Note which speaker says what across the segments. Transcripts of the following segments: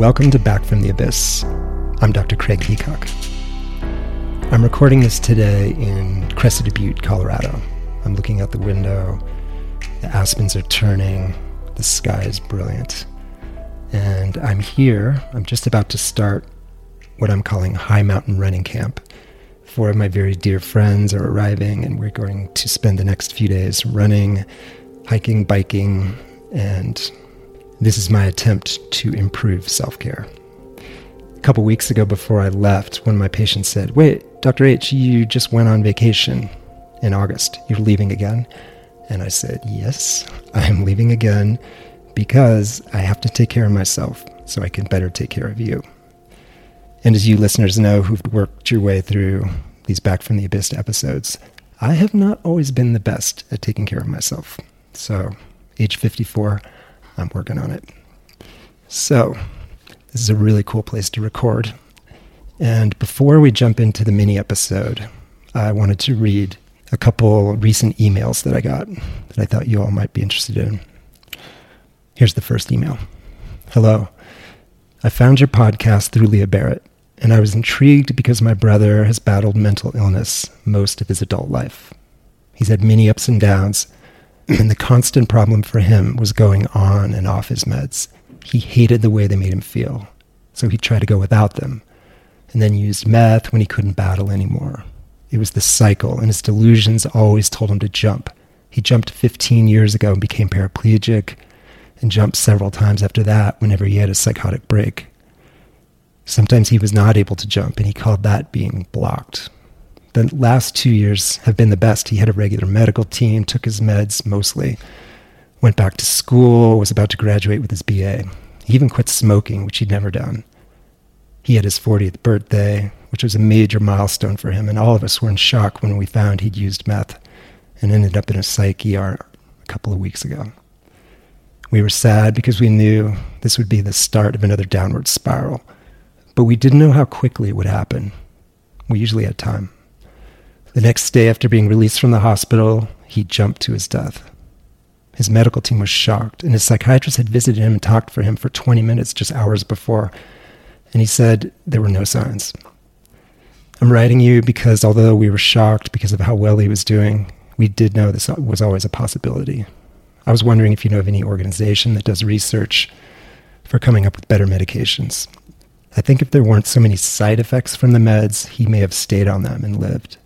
Speaker 1: Welcome to Back from the Abyss. I'm Dr. Craig Heacock. I'm recording this today in Crested Butte, Colorado. I'm looking out the window. The aspens are turning. The sky is brilliant. And I'm here. I'm just about to start what I'm calling High Mountain Running Camp. Four of my very dear friends are arriving, and we're going to spend the next few days running, hiking, biking, and this is my attempt to improve self care. A couple weeks ago, before I left, one of my patients said, Wait, Dr. H, you just went on vacation in August. You're leaving again? And I said, Yes, I am leaving again because I have to take care of myself so I can better take care of you. And as you listeners know who've worked your way through these Back from the Abyss episodes, I have not always been the best at taking care of myself. So, age 54, I'm working on it. So, this is a really cool place to record. And before we jump into the mini episode, I wanted to read a couple recent emails that I got that I thought you all might be interested in. Here's the first email Hello. I found your podcast through Leah Barrett, and I was intrigued because my brother has battled mental illness most of his adult life. He's had many ups and downs, and the constant problem for him was going on and off his meds. He hated the way they made him feel, so he tried to go without them, and then used meth when he couldn't battle anymore. It was the cycle, and his delusions always told him to jump. He jumped 15 years ago and became paraplegic, and jumped several times after that whenever he had a psychotic break. Sometimes he was not able to jump, and he called that being blocked the last two years have been the best. He had a regular medical team, took his meds mostly, went back to school, was about to graduate with his BA. He even quit smoking, which he'd never done. He had his 40th birthday, which was a major milestone for him, and all of us were in shock when we found he'd used meth and ended up in a psych ER a couple of weeks ago. We were sad because we knew this would be the start of another downward spiral, but we didn't know how quickly it would happen. We usually had time. The next day, after being released from the hospital, he jumped to his death. His medical team was shocked, and his psychiatrist had visited him and talked for him for 20 minutes just hours before, and he said there were no signs. I'm writing you because although we were shocked because of how well he was doing, we did know this was always a possibility. I was wondering if you know of any organization that does research for coming up with better medications. I think if there weren't so many side effects from the meds, he may have stayed on them and lived.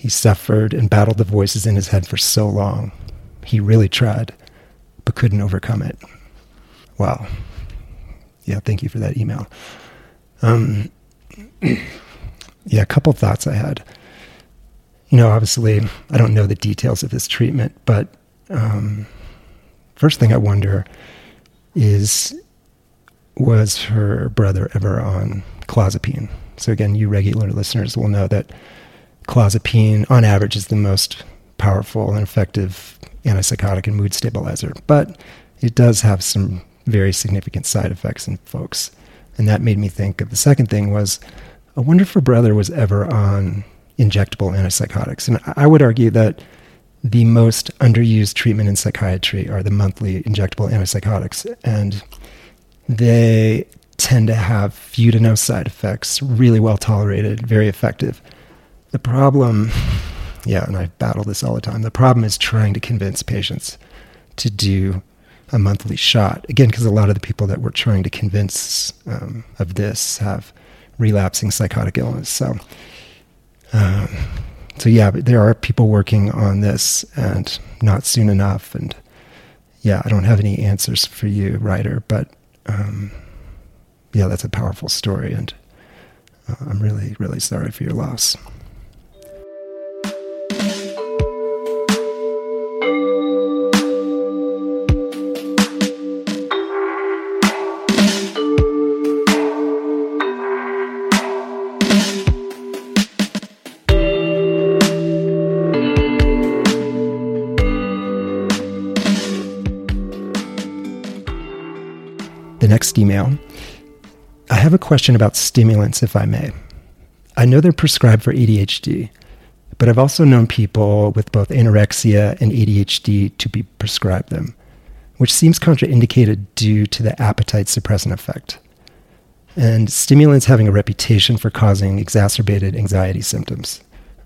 Speaker 1: He suffered and battled the voices in his head for so long. He really tried, but couldn't overcome it. Wow. Yeah, thank you for that email. Um, yeah, a couple thoughts I had. You know, obviously, I don't know the details of this treatment, but um, first thing I wonder is was her brother ever on clozapine? So, again, you regular listeners will know that clozapine, on average, is the most powerful and effective antipsychotic and mood stabilizer, but it does have some very significant side effects in folks. And that made me think of the second thing was, I wonder if her brother was ever on injectable antipsychotics. And I would argue that the most underused treatment in psychiatry are the monthly injectable antipsychotics. And they tend to have few to no side effects, really well tolerated, very effective. The problem, yeah, and I battle this all the time. The problem is trying to convince patients to do a monthly shot. Again, because a lot of the people that we're trying to convince um, of this have relapsing psychotic illness. So, um, so yeah, but there are people working on this, and not soon enough. And yeah, I don't have any answers for you, writer, but um, yeah, that's a powerful story, and uh, I'm really, really sorry for your loss. Next email. I have a question about stimulants, if I may. I know they're prescribed for ADHD, but I've also known people with both anorexia and ADHD to be prescribed them, which seems contraindicated due to the appetite suppressant effect. and stimulants having a reputation for causing exacerbated anxiety symptoms.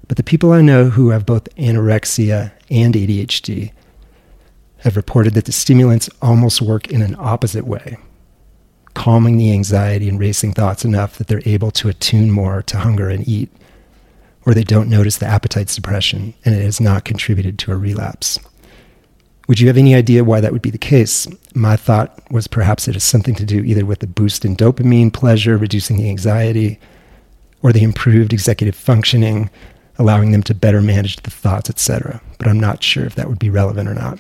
Speaker 1: But the people I know who have both anorexia and ADHD have reported that the stimulants almost work in an opposite way, calming the anxiety and racing thoughts enough that they're able to attune more to hunger and eat, or they don't notice the appetite suppression and it has not contributed to a relapse. Would you have any idea why that would be the case? My thought was perhaps it has something to do either with the boost in dopamine pleasure, reducing the anxiety, or the improved executive functioning, allowing them to better manage the thoughts, etc. But I'm not sure if that would be relevant or not.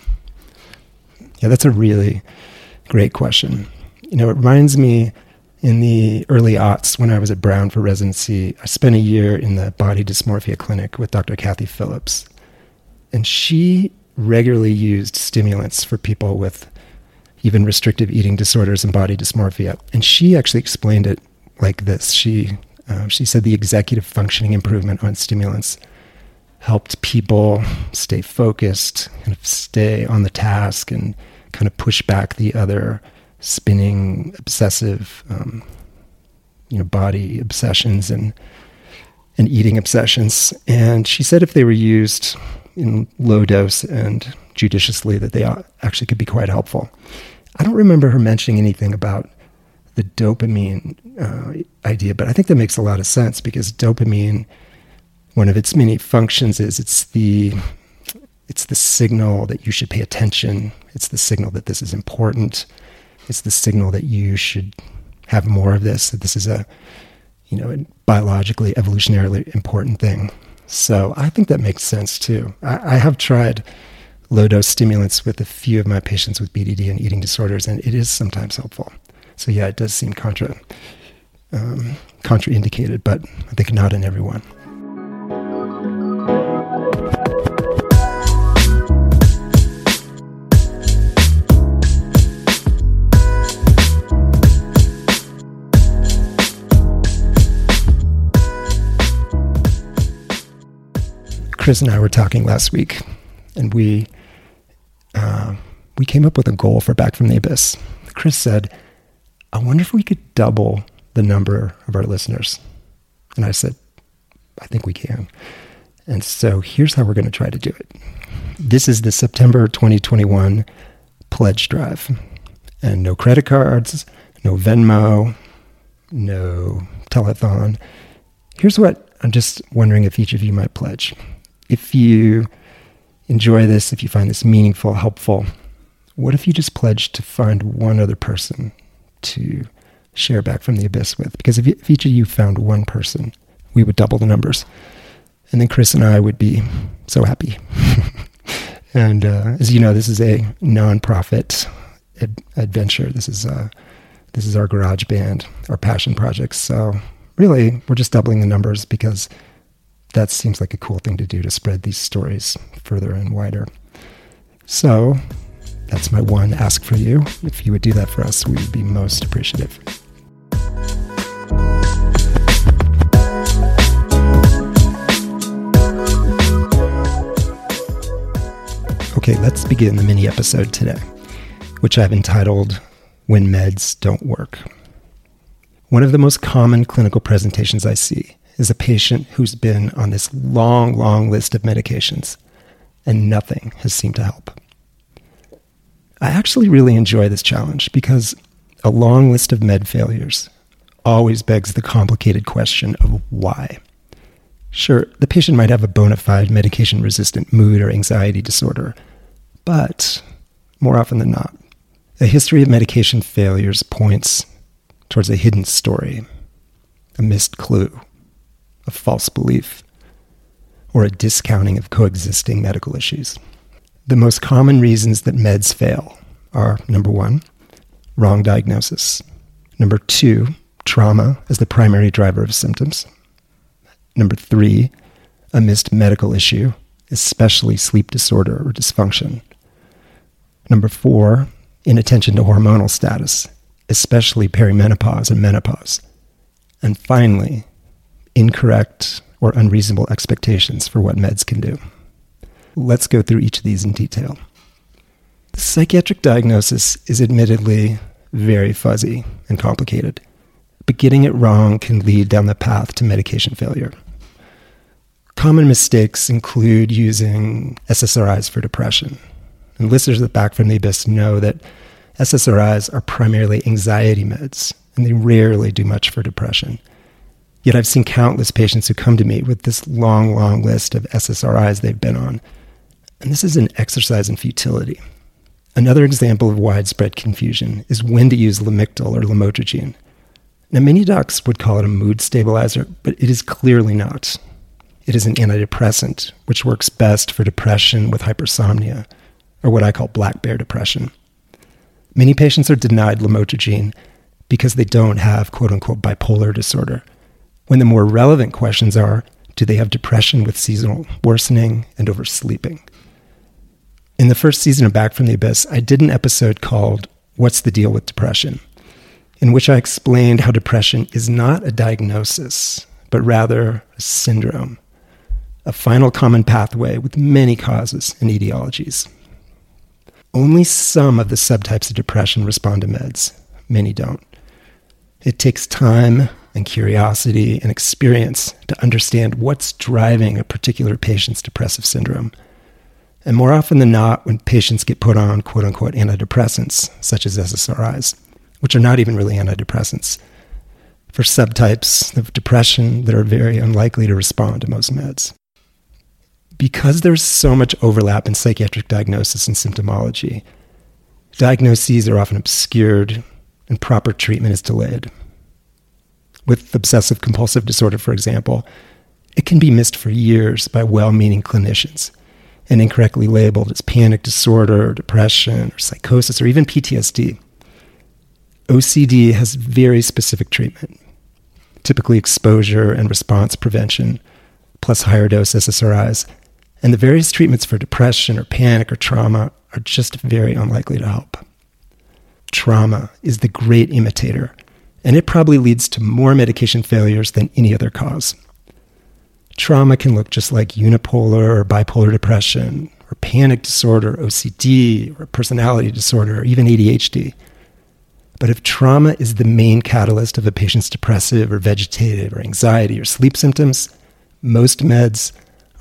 Speaker 1: Yeah, that's a really great question. You know, it reminds me in the early aughts when I was at Brown for residency, I spent a year in the body dysmorphia clinic with Dr. Kathy Phillips. And she regularly used stimulants for people with even restrictive eating disorders and body dysmorphia. And she actually explained it like this. She uh, she said the executive functioning improvement on stimulants helped people stay focused, kind of stay on the task, and kind of push back the other spinning, obsessive, um, you know, body obsessions and and eating obsessions. And she said if they were used in low dose and judiciously that they actually could be quite helpful. I don't remember her mentioning anything about the dopamine uh, idea, but I think that makes a lot of sense because dopamine, one of its many functions is it's the it's the signal that you should pay attention. It's the signal that this is important. It's the signal that you should have more of this. That this is a you know a biologically evolutionarily important thing. So I think that makes sense too. I, I have tried low dose stimulants with a few of my patients with BDD and eating disorders, and it is sometimes helpful. So yeah, it does seem contra um, contraindicated, but I think not in everyone. Chris and I were talking last week, and we uh, we came up with a goal for Back from the Abyss. Chris said, "I wonder if we could double the number of our listeners," and I said, "I think we can." And so here's how we're going to try to do it. This is the September 2021 pledge drive, and no credit cards, no Venmo, no telethon. Here's what I'm just wondering if each of you might pledge if you enjoy this, if you find this meaningful, helpful, what if you just pledge to find one other person to share back from the abyss with? Because if, if each of you found one person, we would double the numbers. And then Chris and I would be so happy. and uh, as you know, this is a nonprofit ad- adventure. This is uh, this is our garage band, our passion projects. So really, we're just doubling the numbers because that seems like a cool thing to do to spread these stories further and wider. So that's my one ask for you. If you would do that for us, we would be most appreciative. Okay, let's begin the mini episode today, which I've entitled When Meds Don't Work. One of the most common clinical presentations I see is a patient who's been on this long, long list of medications and nothing has seemed to help. I actually really enjoy this challenge because a long list of med failures always begs the complicated question of why. Sure, the patient might have a bona fide medication resistant mood or anxiety disorder, but more often than not, a history of medication failures points towards a hidden story, a missed clue, a false belief, or a discounting of coexisting medical issues. The most common reasons that meds fail are number one, wrong diagnosis, number two, trauma as the primary driver of symptoms, number three, a missed medical issue, especially sleep disorder or dysfunction, number four, inattention to hormonal status, especially perimenopause and menopause, and finally, incorrect or unreasonable expectations for what meds can do. Let's go through each of these in detail. The psychiatric diagnosis is admittedly very fuzzy and complicated, but getting it wrong can lead down the path to medication failure. Common mistakes include using SSRIs for depression. And listeners of Back from the Abyss know that SSRIs are primarily anxiety meds, and they rarely do much for depression. Yet I've seen countless patients who come to me with this long, long list of SSRIs they've been on. And this is an exercise in futility. Another example of widespread confusion is when to use Lamictal or lamotrigine. Now, many docs would call it a mood stabilizer, but it is clearly not. It is an antidepressant, which works best for depression with hypersomnia, or what I call black bear depression. Many patients are denied lamotrigine because they don't have quote unquote bipolar disorder, when the more relevant questions are do they have depression with seasonal worsening and oversleeping? In the first season of Back from the Abyss, I did an episode called What's the Deal with Depression? in which I explained how depression is not a diagnosis, but rather a syndrome, a final common pathway with many causes and etiologies. Only some of the subtypes of depression respond to meds, many don't. It takes time and curiosity and experience to understand what's driving a particular patient's depressive syndrome. And more often than not, when patients get put on quote unquote antidepressants, such as SSRIs, which are not even really antidepressants, for subtypes of depression that are very unlikely to respond to most meds. Because there's so much overlap in psychiatric diagnosis and symptomology, diagnoses are often obscured and proper treatment is delayed. With obsessive compulsive disorder, for example, it can be missed for years by well meaning clinicians and incorrectly labeled as panic disorder, or depression, or psychosis, or even PTSD. OCD has very specific treatment, typically exposure and response prevention, plus higher dose SSRIs. And the various treatments for depression or panic or trauma are just very unlikely to help. Trauma is the great imitator, and it probably leads to more medication failures than any other cause. Trauma can look just like unipolar or bipolar depression, or panic disorder, OCD, or personality disorder, or even ADHD. But if trauma is the main catalyst of a patient's depressive or vegetative or anxiety or sleep symptoms, most meds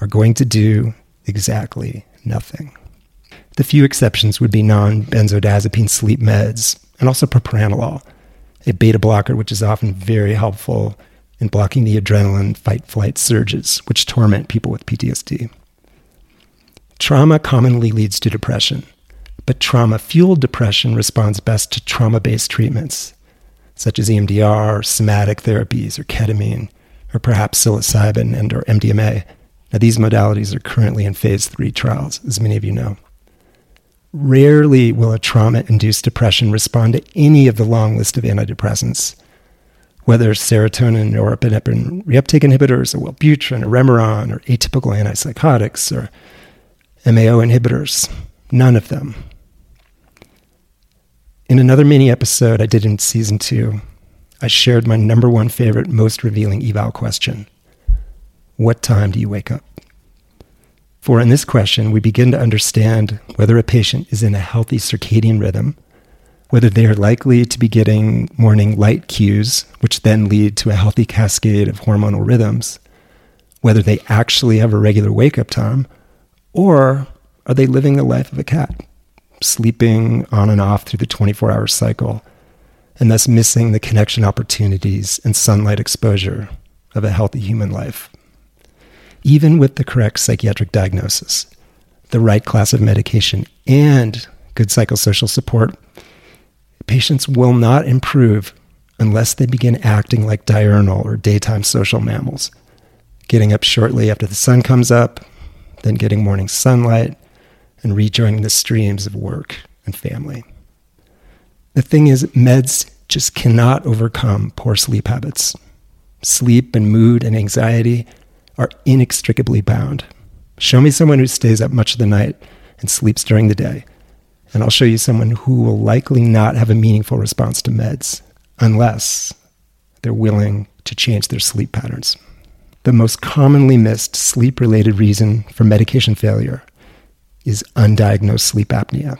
Speaker 1: are going to do exactly nothing. The few exceptions would be non benzodiazepine sleep meds and also propranolol, a beta blocker, which is often very helpful in blocking the adrenaline fight flight surges, which torment people with PTSD. Trauma commonly leads to depression, but trauma fueled depression responds best to trauma based treatments, such as EMDR, somatic therapies, or ketamine, or perhaps psilocybin and or MDMA. Now, these modalities are currently in phase three trials, as many of you know. Rarely will a trauma induced depression respond to any of the long list of antidepressants, whether serotonin, or norepinephrine reuptake inhibitors, or Wellbutrin, or Remeron, or atypical antipsychotics, or MAO inhibitors. None of them. In another mini episode I did in season two, I shared my number one favorite, most revealing eval question What time do you wake up? For in this question, we begin to understand whether a patient is in a healthy circadian rhythm, whether they are likely to be getting morning light cues, which then lead to a healthy cascade of hormonal rhythms, whether they actually have a regular wake up time, or are they living the life of a cat? sleeping on and off through the 24 hour cycle, and thus missing the connection opportunities and sunlight exposure of a healthy human life. Even with the correct psychiatric diagnosis, the right class of medication, and good psychosocial support, patients will not improve unless they begin acting like diurnal or daytime social mammals, getting up shortly after the sun comes up, then getting morning sunlight, and rejoining the streams of work and family. The thing is, meds just cannot overcome poor sleep habits. Sleep and mood and anxiety are inextricably bound. Show me someone who stays up much of the night and sleeps during the day, and I'll show you someone who will likely not have a meaningful response to meds unless they're willing to change their sleep patterns. The most commonly missed sleep related reason for medication failure is undiagnosed sleep apnea.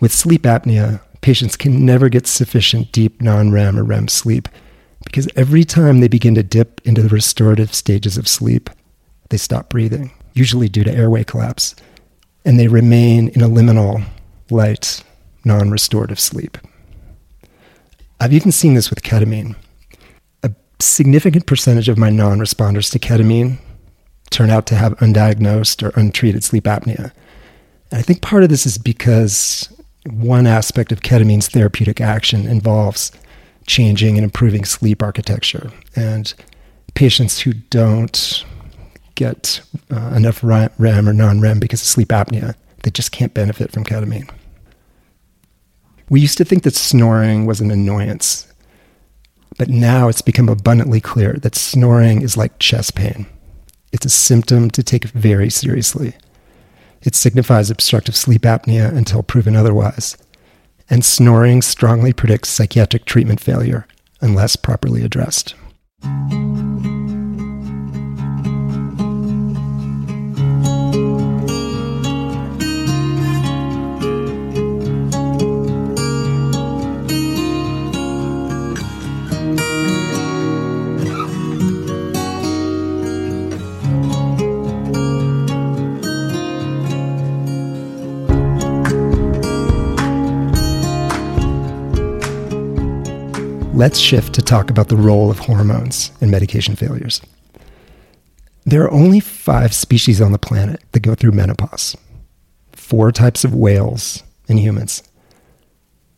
Speaker 1: With sleep apnea, patients can never get sufficient deep non REM or REM sleep because every time they begin to dip into the restorative stages of sleep, they stop breathing, usually due to airway collapse, and they remain in a liminal, light, non restorative sleep. I've even seen this with ketamine. A significant percentage of my non responders to ketamine turn out to have undiagnosed or untreated sleep apnea. And I think part of this is because one aspect of ketamine's therapeutic action involves changing and improving sleep architecture. And patients who don't get uh, enough REM or non REM because of sleep apnea, they just can't benefit from ketamine. We used to think that snoring was an annoyance, but now it's become abundantly clear that snoring is like chest pain. It's a symptom to take very seriously. It signifies obstructive sleep apnea until proven otherwise. And snoring strongly predicts psychiatric treatment failure unless properly addressed. Let's shift to talk about the role of hormones in medication failures. There are only five species on the planet that go through menopause, four types of whales in humans.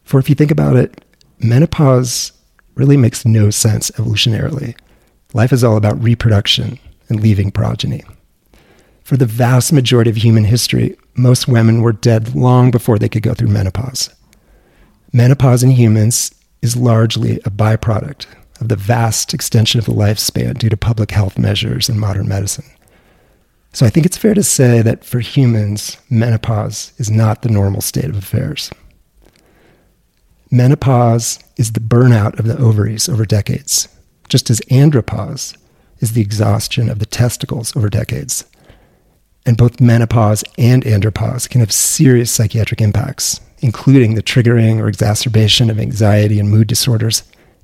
Speaker 1: For if you think about it, menopause really makes no sense evolutionarily. Life is all about reproduction and leaving progeny. For the vast majority of human history, most women were dead long before they could go through menopause. Menopause in humans is largely a byproduct of the vast extension of the lifespan due to public health measures and modern medicine. So I think it's fair to say that for humans, menopause is not the normal state of affairs. Menopause is the burnout of the ovaries over decades, just as andropause is the exhaustion of the testicles over decades. And both menopause and andropause can have serious psychiatric impacts, including the triggering or exacerbation of anxiety and mood disorders,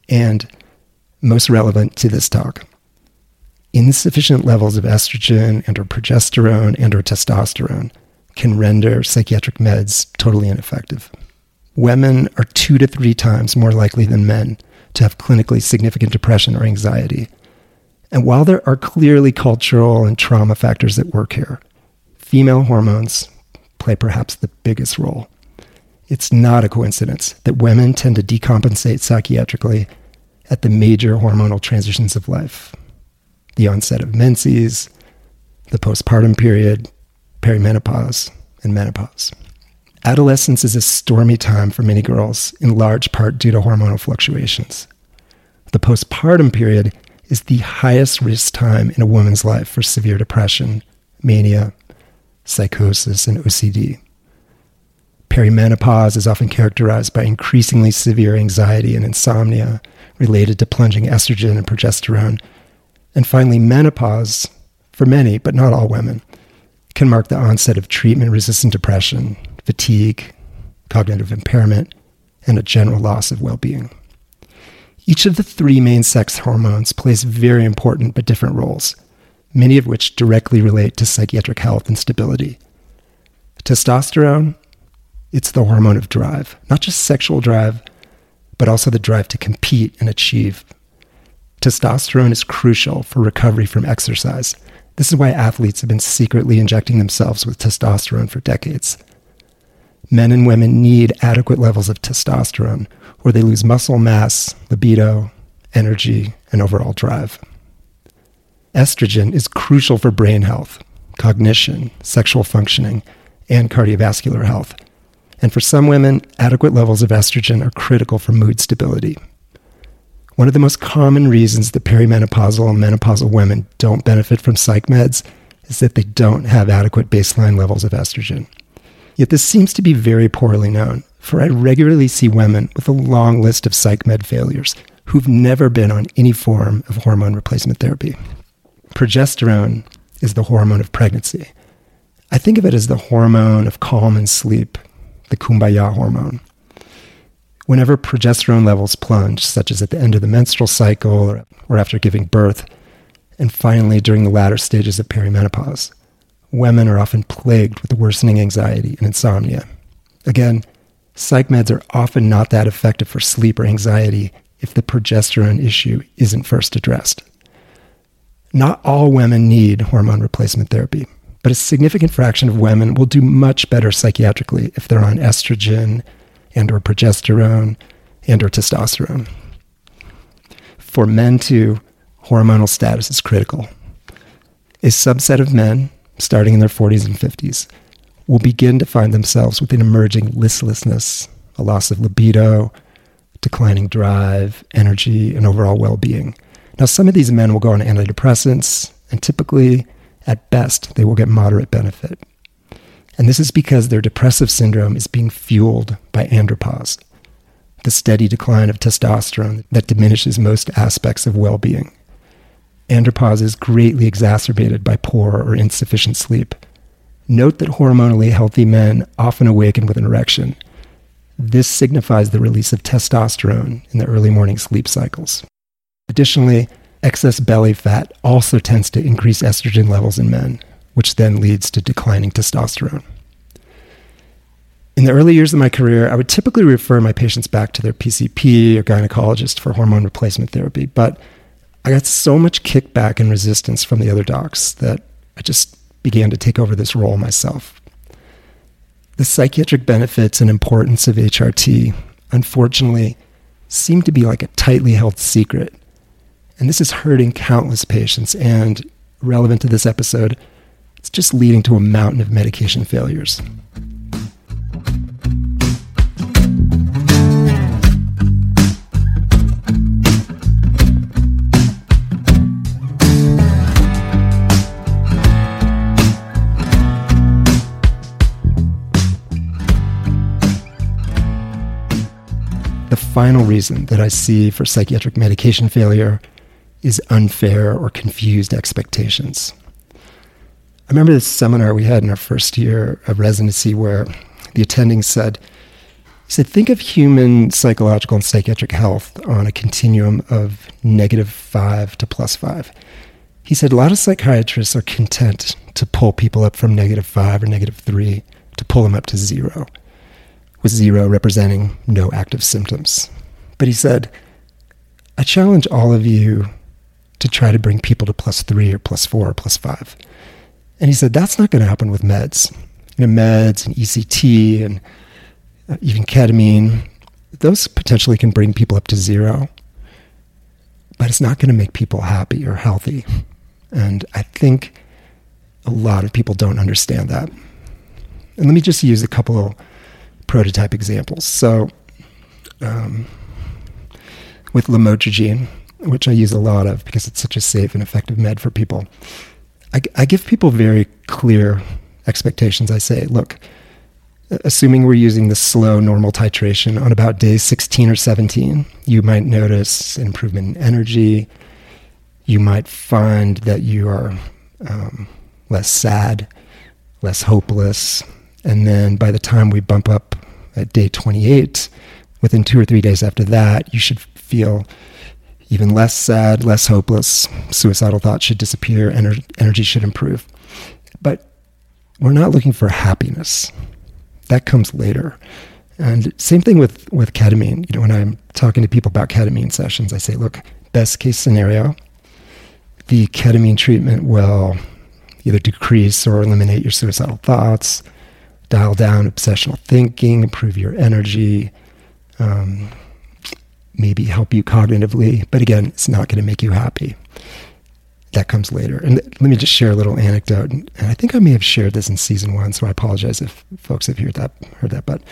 Speaker 1: and most relevant to this talk, insufficient levels of estrogen and or progesterone and or testosterone can render psychiatric meds totally ineffective. Women are two to three times more likely than men to have clinically significant depression or anxiety. And while there are clearly cultural and trauma factors at work here, female hormones play perhaps the biggest role. It's not a coincidence that women tend to decompensate psychiatrically at the major hormonal transitions of life the onset of menses, the postpartum period, perimenopause, and menopause. Adolescence is a stormy time for many girls, in large part due to hormonal fluctuations. The postpartum period is the highest risk time in a woman's life for severe depression, mania, psychosis, and OCD. Perimenopause is often characterized by increasingly severe anxiety and insomnia related to plunging estrogen and progesterone. And finally, menopause, for many, but not all women, can mark the onset of treatment resistant depression, fatigue, cognitive impairment, and a general loss of well being. Each of the three main sex hormones plays very important but different roles, many of which directly relate to psychiatric health and stability. Testosterone it's the hormone of drive, not just sexual drive, but also the drive to compete and achieve. Testosterone is crucial for recovery from exercise. This is why athletes have been secretly injecting themselves with testosterone for decades. Men and women need adequate levels of testosterone, or they lose muscle mass, libido, energy, and overall drive. Estrogen is crucial for brain health, cognition, sexual functioning, and cardiovascular health. And for some women, adequate levels of estrogen are critical for mood stability. One of the most common reasons that perimenopausal and menopausal women don't benefit from psych meds is that they don't have adequate baseline levels of estrogen. Yet this seems to be very poorly known, for I regularly see women with a long list of psych med failures who've never been on any form of hormone replacement therapy. Progesterone is the hormone of pregnancy. I think of it as the hormone of calm and sleep the kumbaya hormone. Whenever progesterone levels plunge, such as at the end of the menstrual cycle or, or after giving birth, and finally during the latter stages of perimenopause, women are often plagued with worsening anxiety and insomnia. Again, psych meds are often not that effective for sleep or anxiety if the progesterone issue isn't first addressed. Not all women need hormone replacement therapy, but a significant fraction of women will do much better psychiatrically if they're on estrogen and or progesterone and or testosterone. For men too, hormonal status is critical. A subset of men, starting in their 40s and 50s, will begin to find themselves with an emerging listlessness, a loss of libido, declining drive, energy, and overall well being. Now, some of these men will go on antidepressants, and typically, at best, they will get moderate benefit. And this is because their depressive syndrome is being fueled by andropause, the steady decline of testosterone that diminishes most aspects of well being. Andropause is greatly exacerbated by poor or insufficient sleep. Note that hormonally healthy men often awaken with an erection. This signifies the release of testosterone in the early morning sleep cycles. Additionally, excess belly fat also tends to increase estrogen levels in men, which then leads to declining testosterone. In the early years of my career, I would typically refer my patients back to their PCP or gynecologist for hormone replacement therapy, but I got so much kickback and resistance from the other docs that I just began to take over this role myself. The psychiatric benefits and importance of HRT, unfortunately, seem to be like a tightly held secret. And this is hurting countless patients and, relevant to this episode, it's just leading to a mountain of medication failures. The final reason that I see for psychiatric medication failure is unfair or confused expectations. I remember this seminar we had in our first year of residency where the attending said, he said, think of human psychological and psychiatric health on a continuum of negative five to plus five. He said, a lot of psychiatrists are content to pull people up from negative five or negative three to pull them up to zero with zero representing no active symptoms. But he said, I challenge all of you to try to bring people to plus three or plus four or plus five. And he said, that's not going to happen with meds. You know, meds and ECT and uh, even ketamine, those potentially can bring people up to zero, but it's not going to make people happy or healthy. And I think a lot of people don't understand that. And let me just use a couple prototype examples. So, um, with lamotrigine, which I use a lot of because it's such a safe and effective med for people, I, I give people very clear expectations. I say, look, assuming we're using the slow normal titration on about day 16 or 17, you might notice an improvement in energy. You might find that you are um, less sad, less hopeless, and then by the time we bump up at day 28, within two or three days after that, you should feel even less sad, less hopeless. Suicidal thoughts should disappear, ener- energy should improve. But we're not looking for happiness. That comes later. And same thing with, with ketamine. You know, when I'm talking to people about ketamine sessions, I say, look, best case scenario, the ketamine treatment will either decrease or eliminate your suicidal thoughts dial down obsessional thinking, improve your energy, um, maybe help you cognitively. But again, it's not going to make you happy. That comes later. And let me just share a little anecdote. And I think I may have shared this in season one, so I apologize if folks have heard that. Heard that. But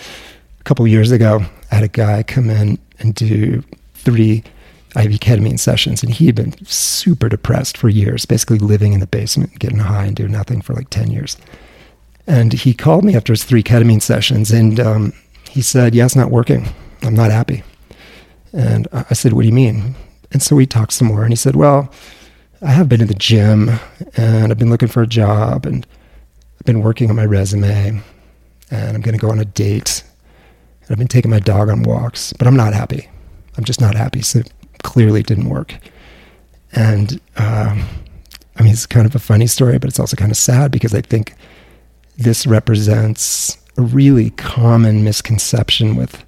Speaker 1: a couple years ago, I had a guy come in and do three IV ketamine sessions, and he had been super depressed for years, basically living in the basement, getting high and doing nothing for like 10 years. And he called me after his three ketamine sessions and um, he said, Yeah, it's not working. I'm not happy. And I said, What do you mean? And so we talked some more. And he said, Well, I have been in the gym and I've been looking for a job and I've been working on my resume and I'm going to go on a date. And I've been taking my dog on walks, but I'm not happy. I'm just not happy. So clearly it didn't work. And um, I mean, it's kind of a funny story, but it's also kind of sad because I think this represents a really common misconception with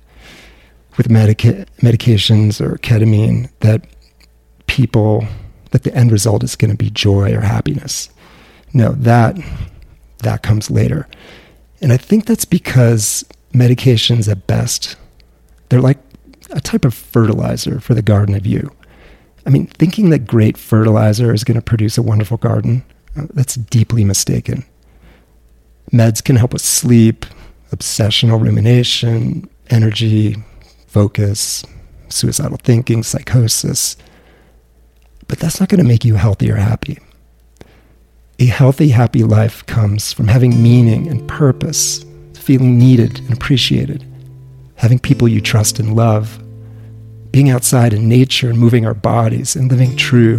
Speaker 1: with medica- medications or ketamine that people that the end result is going to be joy or happiness. No, that that comes later. And I think that's because medications at best they're like a type of fertilizer for the garden of you. I mean, thinking that great fertilizer is going to produce a wonderful garden, uh, that's deeply mistaken. Meds can help with sleep, obsessional rumination, energy, focus, suicidal thinking, psychosis. But that's not going to make you healthy or happy. A healthy, happy life comes from having meaning and purpose, feeling needed and appreciated, having people you trust and love, being outside in nature and moving our bodies and living true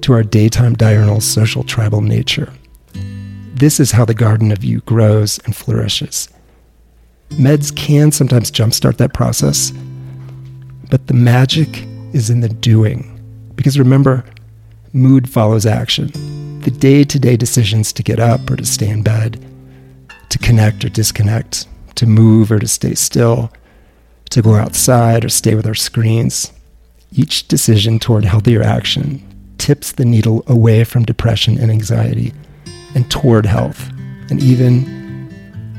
Speaker 1: to our daytime diurnal social tribal nature. This is how the garden of you grows and flourishes. Meds can sometimes jumpstart that process, but the magic is in the doing. Because remember, mood follows action. The day to day decisions to get up or to stay in bed, to connect or disconnect, to move or to stay still, to go outside or stay with our screens. Each decision toward healthier action tips the needle away from depression and anxiety and toward health and even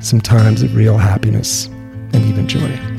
Speaker 1: some times of real happiness and even joy.